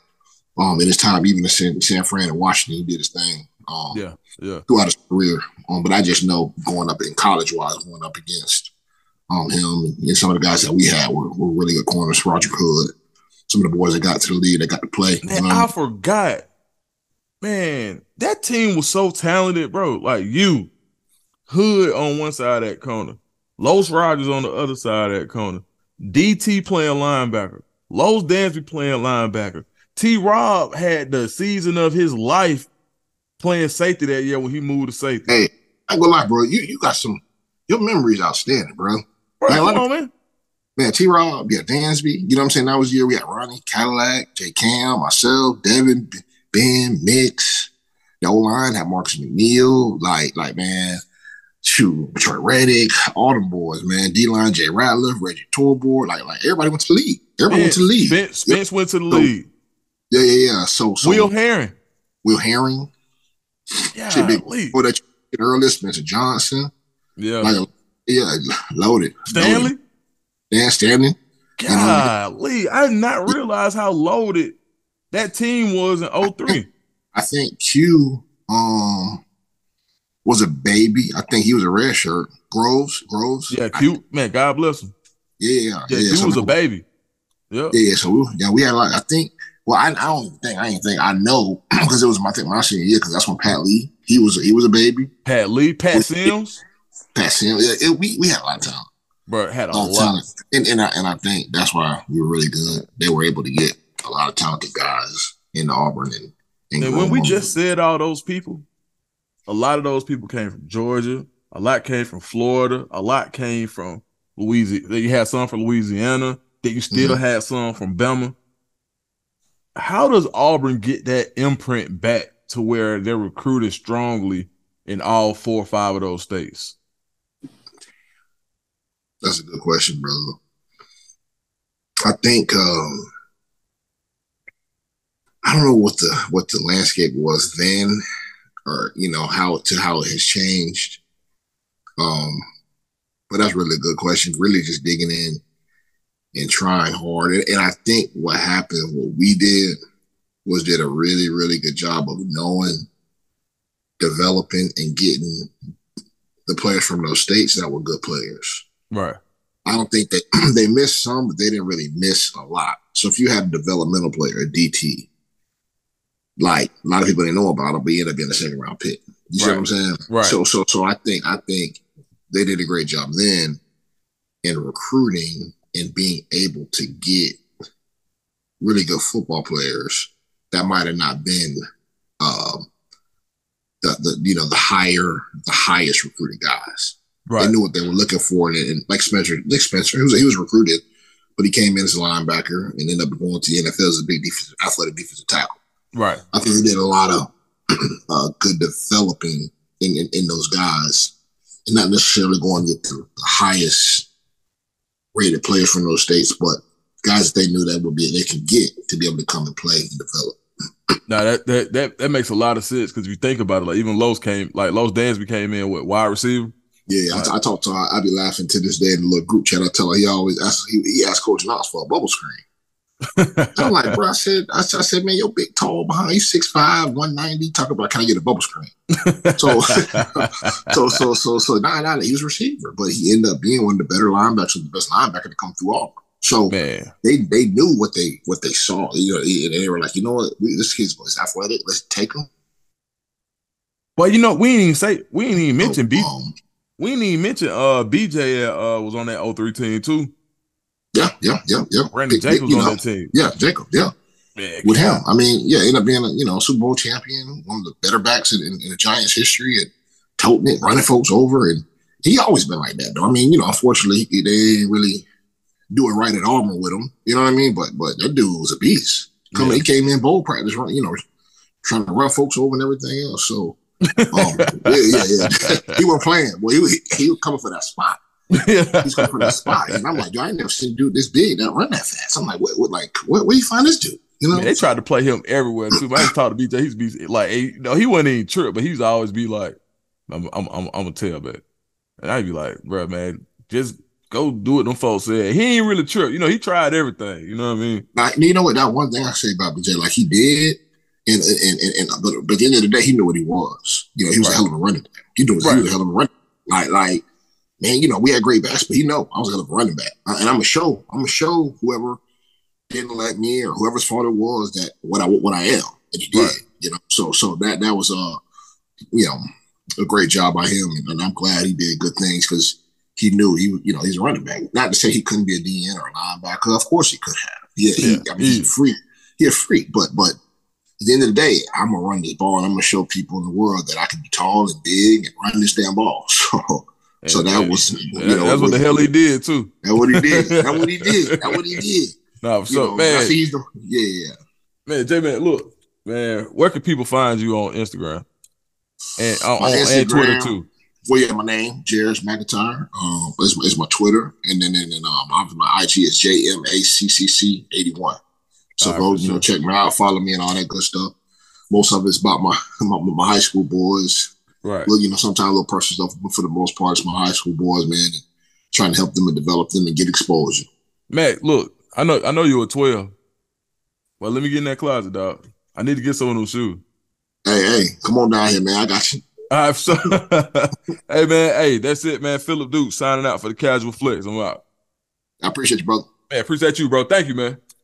um, in his time, even in San, San Fran and Washington, he did his thing. Um, yeah, yeah. Throughout his career, um, but I just know going up in college wise, going up against um him and some of the guys that we had were, were really good corners. Roger Hood, some of the boys that got to the league that got to play. Man, you know? I forgot. Man, that team was so talented, bro. Like you, Hood on one side of that corner, Los Rogers on the other side of that corner, DT playing linebacker, Los Dansby playing linebacker. T. Rob had the season of his life playing safety that year when he moved to safety. Hey, I go lie, bro. You you got some your memory's outstanding, bro. bro man, come on, man. Man, T Rob, yeah, Dansby. You know what I'm saying? That was the year we had Ronnie, Cadillac, J Cam, myself, Devin, Ben, Mix. The old line had Marcus McNeill. Like, like, man, shoot, Troy Reddick, all them boys, man. D line, Jay Ratliff, Reggie Torbor. Like, like everybody went to the league. Everybody Spence, went to the league. Spence, Spence went to the league. Yeah, yeah, yeah. So, so Will Herring. Will Herring. Yeah, Shit big for that earlier, Spencer Johnson. Yeah, like yeah, loaded. Stanley. Loaded. Dan Stanley. Golly, you know, I did not realize how loaded that team was in 03. I think Q um was a baby. I think he was a red shirt. Groves, Groves. Yeah, Q. man, God bless him. Yeah, yeah. yeah Q was a baby. Yeah. Yeah, so we, yeah, we had like I think well, I, I don't think I ain't think I know <clears throat> because it was my think my senior year because that's when Pat Lee he was he was a baby. Pat Lee, Pat Sims, Pat Sims. It, it, we we had a lot of talent. Bro, had a, a lot, lot. Talent. And and I, and I think that's why we were really good. They were able to get a lot of talented guys in Auburn and. And, and when we just said all those people, a lot of those people came from Georgia. A lot came from Florida. A lot came from Louisiana. You had some from Louisiana. That you still mm-hmm. had some from Bama how does Auburn get that imprint back to where they're recruited strongly in all four or five of those states? That's a good question, brother. I think um, I don't know what the what the landscape was then, or you know how to how it has changed. Um, but that's really a good question. Really, just digging in and trying hard. And, and I think what happened, what we did, was did a really, really good job of knowing, developing, and getting the players from those states that were good players. Right. I don't think that <clears throat> they missed some, but they didn't really miss a lot. So if you had a developmental player, a DT, like a lot of people didn't know about him, but he ended up being a second round pick. You see what I'm saying? Right. So so so I think I think they did a great job then in recruiting and being able to get really good football players that might have not been um, the the you know the higher the highest recruited guys. Right. They knew what they were looking for, and, and like Spencer, Nick Spencer, he was he was recruited, but he came in as a linebacker and ended up going to the NFL as a big defensive, athletic defensive tackle. Right. I think he did a lot of <clears throat> uh, good developing in, in, in those guys, and not necessarily going to get the, the highest rated players from those states, but guys that they knew that would be they could get to be able to come and play and develop. <clears throat> Now that that that, that makes a lot of sense because if you think about it, like even Los came, like Los Dansby came in with wide receiver. Yeah, I, I talked to her. I be laughing to this day in the little group chat. I tell her he always asks, he, he asked Coach Knox for a bubble screen. <laughs> I'm like, bro, I said, I, I said, man, you're big, tall behind you, 6'5", 190. Talk about, can I get a bubble screen? <laughs> So, so, so, so, so, nah, nah, he was a receiver, but he ended up being one of the better linebackers, the best linebacker to come through Auburn. So Man. they they knew what they what they saw. You know, and they were like, you know what, we, this kid's is athletic. Let's take him. Well, you know, we didn't even say we didn't even mention B. Um, We didn't even mention uh BJ uh was on that 03 team too. Yeah, yeah, yeah, yeah. Big, Jacobs you on that team. Yeah, Jacob. Yeah. Man, with him. I mean, yeah, ended up being a you know Super Bowl champion, one of the better backs in, in, in the Giants' history, and toting it, running folks over, and he always been like that. Though I mean, you know, unfortunately, they didn't really do it right at Auburn with him. You know what I mean? But but that dude was a beast. Coming, Yeah. he came in bowl practice, you know, trying to run folks over and everything else. So. <laughs> Um, yeah, yeah, yeah. <laughs> <laughs> he wasn't playing. Well, he, he, he was coming for that spot. He's coming for that spot, and I'm like, yo, I ain't never seen a dude this big that run that fast. I'm like, what, what like, where, where you find this dude? You know, Man, they tried to play him everywhere too. I used to talk to BJ. He's be like, hey, no, he wasn't even trip, but he's always be like, I'm, I'm, I'm, I'm gonna tell, man. And I'd be like, bro, man, just go do what them folks said. He ain't really trip. You know, he tried everything. You know what I mean? Like, you know what? That one thing I say about BJ, like he did, and and and, and but, but at the end of the day, he knew what he was. You know, he was Right. a hell of a running back. He knew he was a hell of a running. Like like man, you know, we had great backs, but he know I was a of running back, and I'm gonna show I'm gonna show whoever didn't let me or whoever's fault it was that what I what I am that he did. Right. You know, so so that that was uh you know a great job by him, and I'm glad he did good things because. He knew he, was- you know, he's a running back. Not to say he couldn't be a DN or a linebacker. Of course he could have. Yeah, he, Yeah, I mean, he's he- a freak. He's a freak, but but at the end of the day, I'm gonna run this ball and I'm gonna show people in the world that I can be tall and big and run this damn ball. <laughs> So, so And- that and was, you that- know, that's what the hell he did too. That's what he did. That's what he did. <laughs> That's what he did. No, You so know, man, he's the, yeah, yeah. man, J man, look, man, where can people find you on Instagram and on, My on- and Twitter too? Well, yeah, my name, Jeris McIntyre, um, is, is my Twitter, and then and then um, my IG is JMACCC81. So All right, go, you know, check me out, follow me, and all that good stuff. Most of it's about my <laughs> my, my high school boys. Right. Well, you know, sometimes a little personal stuff, but for the most part, it's my high school boys, man, and trying to help them and develop them and get exposure. Mac, look, I know I know you were 12. Well, let me get in that closet, dog. I need to get some of those shoes. Hey, hey, come on down here, man. I got you. All right, so <laughs> hey man, hey, that's it, man. Philip Duke signing out for the casual flex. I'm out. I appreciate you, brother. Man, appreciate you, bro. Thank you, man.